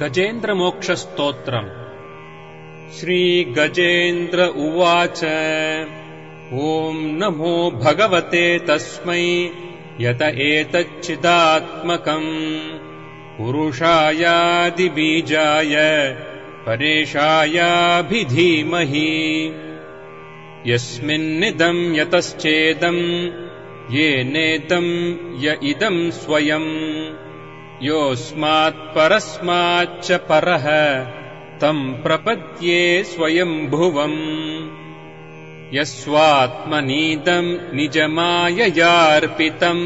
गजेन्द्रमोक्षस्तोत्रम्। श्रीगजेन्द्र उवाच ॐ नमो भगवते तस्मै यत एतच्चिदात्मकम्। पुरुषायादिबीजाय परेशायाभिधीमहि यस्मिन्निदम् यतश्चेदम् येनेदम् य इदम् स्वयम् योऽस्मात्परस्माच्च परः तम् प्रपद्ये स्वयम्भुवम्। यस्वात्मनीदम् निजमाययार्पितम्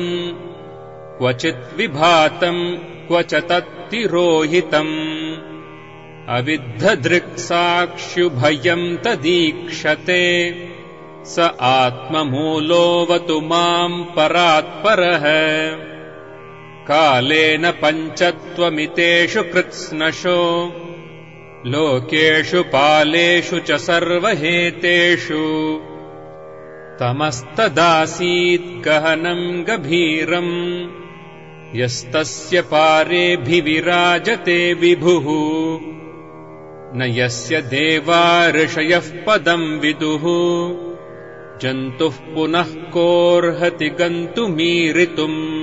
क्वचिद्विभातम् क्व च तत्तिरोहितम् अविद्धदृक्साक्ष्युभयम् तदीक्षते स आत्ममूलोऽवतु माम् परात्परः कालेन पञ्चत्वमितेषु कृत्स्नशो। लोकेषु पालेषु च सर्वहेतेषु। तमस्तदासीत् गहनम् गभीरम्। यस्तस्य पारेऽभिविराजते विभुः। न यस्य देवा ऋषयः पदम् विदुः। जन्तुः पुनः कोऽर्हति गन्तुमीरितुम्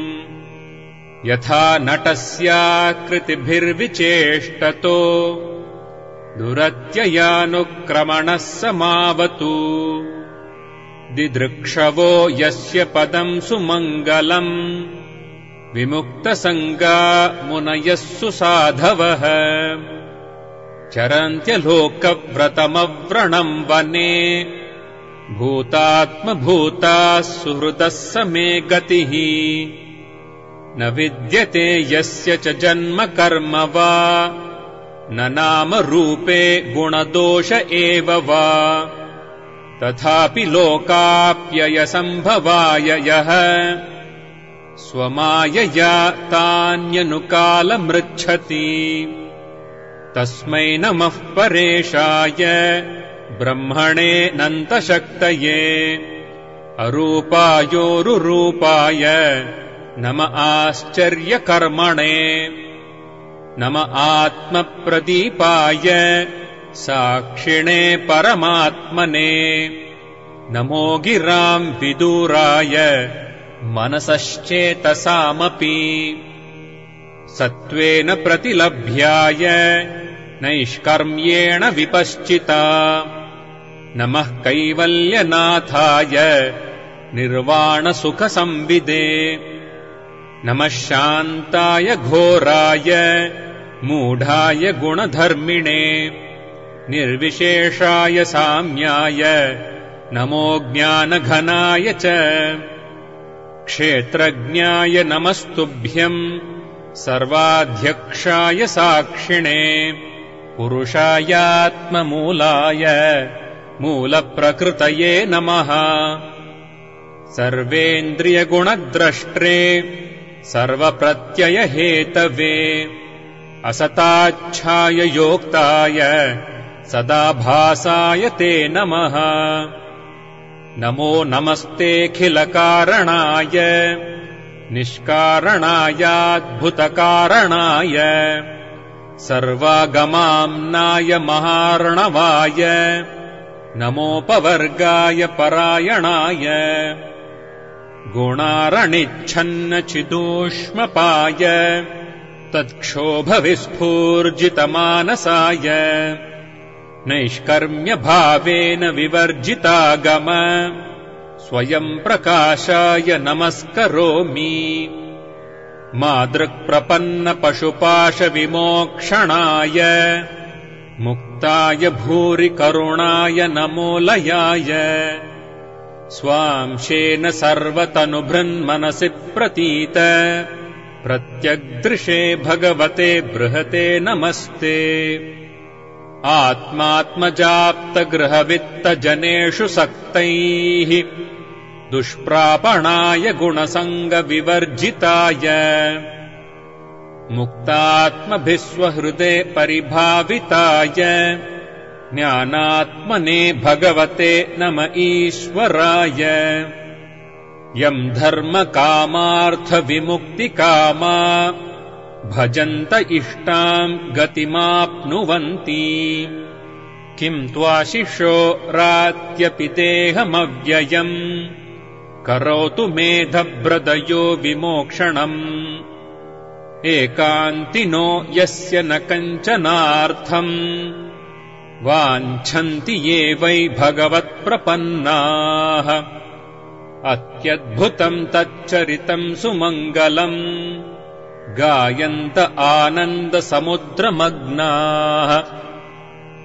यथा नटस्याकृतिभिर्विचेष्टतो दुरत्ययानुक्रमणः समावतु। दिदृक्षवो यस्य पदम् सुमङ्गलम् विमुक्तसङ्गा मुनयः सुसाधवः। चरन्त्यलोकव्रतमव्रणम् वने भूतात्मभूताः सुहृदः स मे गतिः न विद्यते यस्य च जन्म कर्म वा न नामरूपे गुणदोष एव वा। तथापि लोकाप्ययसम्भवाय यः स्वमायया तान्यनुकालमृच्छति। तस्मै नमः परेशाय ब्रह्मणेऽनन्तशक्तये अरूपायोरुरूपाय नम आश्चर्यकर्मणे। नम आत्मप्रदीपाय साक्षिणे परमात्मने। नमो गिराम् विदूराय मनसश्चेतसामपि। सत्त्वेन प्रतिलभ्याय नैष्कर्म्येण विपश्चिता। नमः कैवल्यनाथाय निर्वाणसुखसंविदे नमः शान्ताय घोराय मूढाय गुणधर्मिणे निर्विशेषाय साम्याय नमो ज्ञानघनाय च। क्षेत्रज्ञाय नमस्तुभ्यम् सर्वाध्यक्षाय साक्षिणे पुरुषायात्ममूलाय मूलप्रकृतये नमः। सर्वेन्द्रियगुणद्रष्ट्रे सर्वप्रत्ययहेतवे। असताच्छाय योक्ताय सदाभासाय ते नमः। नमो नमस्तेऽखिलकारणाय निष्कारणायाद्भुतकारणाय सर्वागमाम्नाय महार्णवाय नमोपवर्गाय परायणाय गुणारणिच्छन्नचिदूष्मपाय। तत्क्षोभविस्फूर्जितमानसाय। नैष्कर्म्यभावेन विवर्जितागम। स्वयम् प्रकाशाय नमस्करोमि। मादृक्प्रपन्नपशुपाशविमोक्षणाय मुक्ताय भूरि करुणाय नमोलयाय स्वांशेन सर्वतनुभृन्मनसि प्रतीत। प्रत्यग्दृशे भगवते बृहते नमस्ते। आत्मात्मजाप्तगृहवित्तजनेषु सक्तैः। दुष्प्रापणाय गुणसङ्गविवर्जिताय। मुक्तात्मभिस्वहृदे परिभाविताय ज्ञानात्मने भगवते नम ईश्वराय। यम् धर्मकामार्थविमुक्तिकामा भजन्त इष्टाम् गतिमाप्नुवन्ति। किम् त्वाशिषो रात्यपि देहमव्ययम् करोतु मेधब्रदयो विमोक्षणम्। एकान्तिनो यस्य न कञ्चनार्थम् वाञ्छन्ति ये वै भगवत्प्रपन्नाः। अत्यद्भुतम् तच्चरितम् सुमङ्गलम्। गायन्त आनन्दसमुद्रमग्नाः।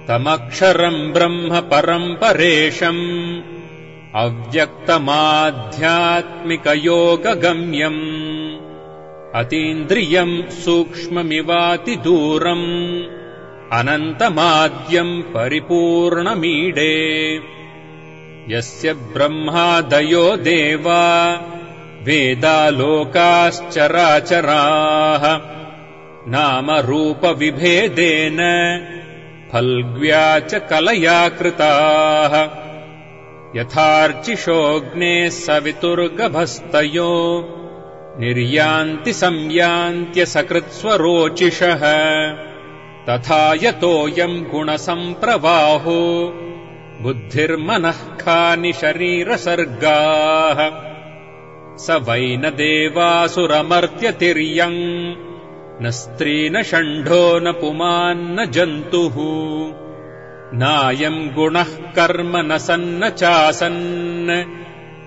तमक्षरम् ब्रह्म परम् परेशम् अव्यक्तमाध्यात्मिकयोगगम्यम् अतीन्द्रियम् सूक्ष्ममिवातिदूरम् अनन्तमाद्यम् परिपूर्णमीडे। यस्य ब्रह्मादयो देवा वेदालोकाश्चराचराः नामरूपविभेदेन फल्ग्व्या च कलया कृताः यथार्चिषोऽग्नेः सवितुर्गभस्तयो निर्यान्ति संयान्त्यसकृत्स्वरोचिषः तथा यतोऽयम् गुणसम्प्रवाहो। बुद्धिर्मनः खानि शरीरसर्गाः। स वै न देवासुरमर्त्यतिर्यम् न स्त्री न षण्ढो न पुमान्न जन्तुः। नायम् गुणः कर्म न सन्न चासन्।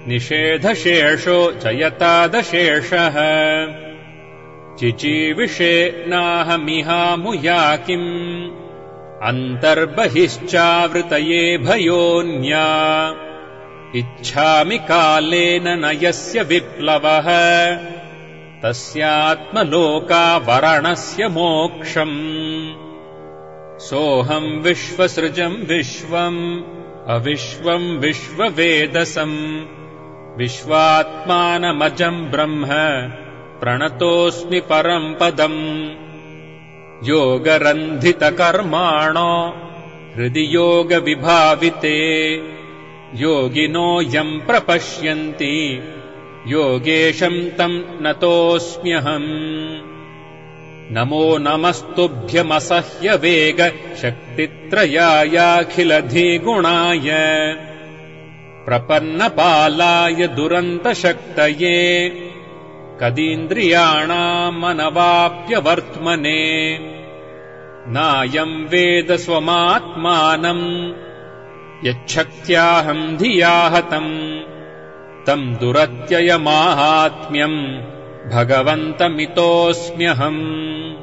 निषेधशेषो जयतादशेषः चिचीविषे नाहमिहामुया किम्? अन्तर्बहिश्चावृतये भयोन्या। इच्छामि कालेन न यस्य विप्लवः। तस्यात्मलोकावरणस्य मोक्षम्। सोऽहम् विश्वसृजम् विश्वम् अविश्वम् विश्ववेदसम्। विश्वात्मानमजम् ब्रह्म प्रणतोऽस्मि परम् पदम्। योगरन्धितकर्माणो हृदि योगविभाविते योगिनो यम् प्रपश्यन्ति। योगेशम् तम् नतोऽस्म्यहम्। नमो नमस्तुभ्यमसह्यवेग शक्तित्रयायाखिलधिगुणाय। प्रपन्नपालाय दुरन्तशक्तये कदीन्द्रियाणामनवाप्यवर्त्मने नायम् वेद स्वमात्मानम् यच्छक्त्याहम् धियाहतम्। तम् दुरत्ययमाहात्म्यम् भगवन्तमितोऽस्म्यहम्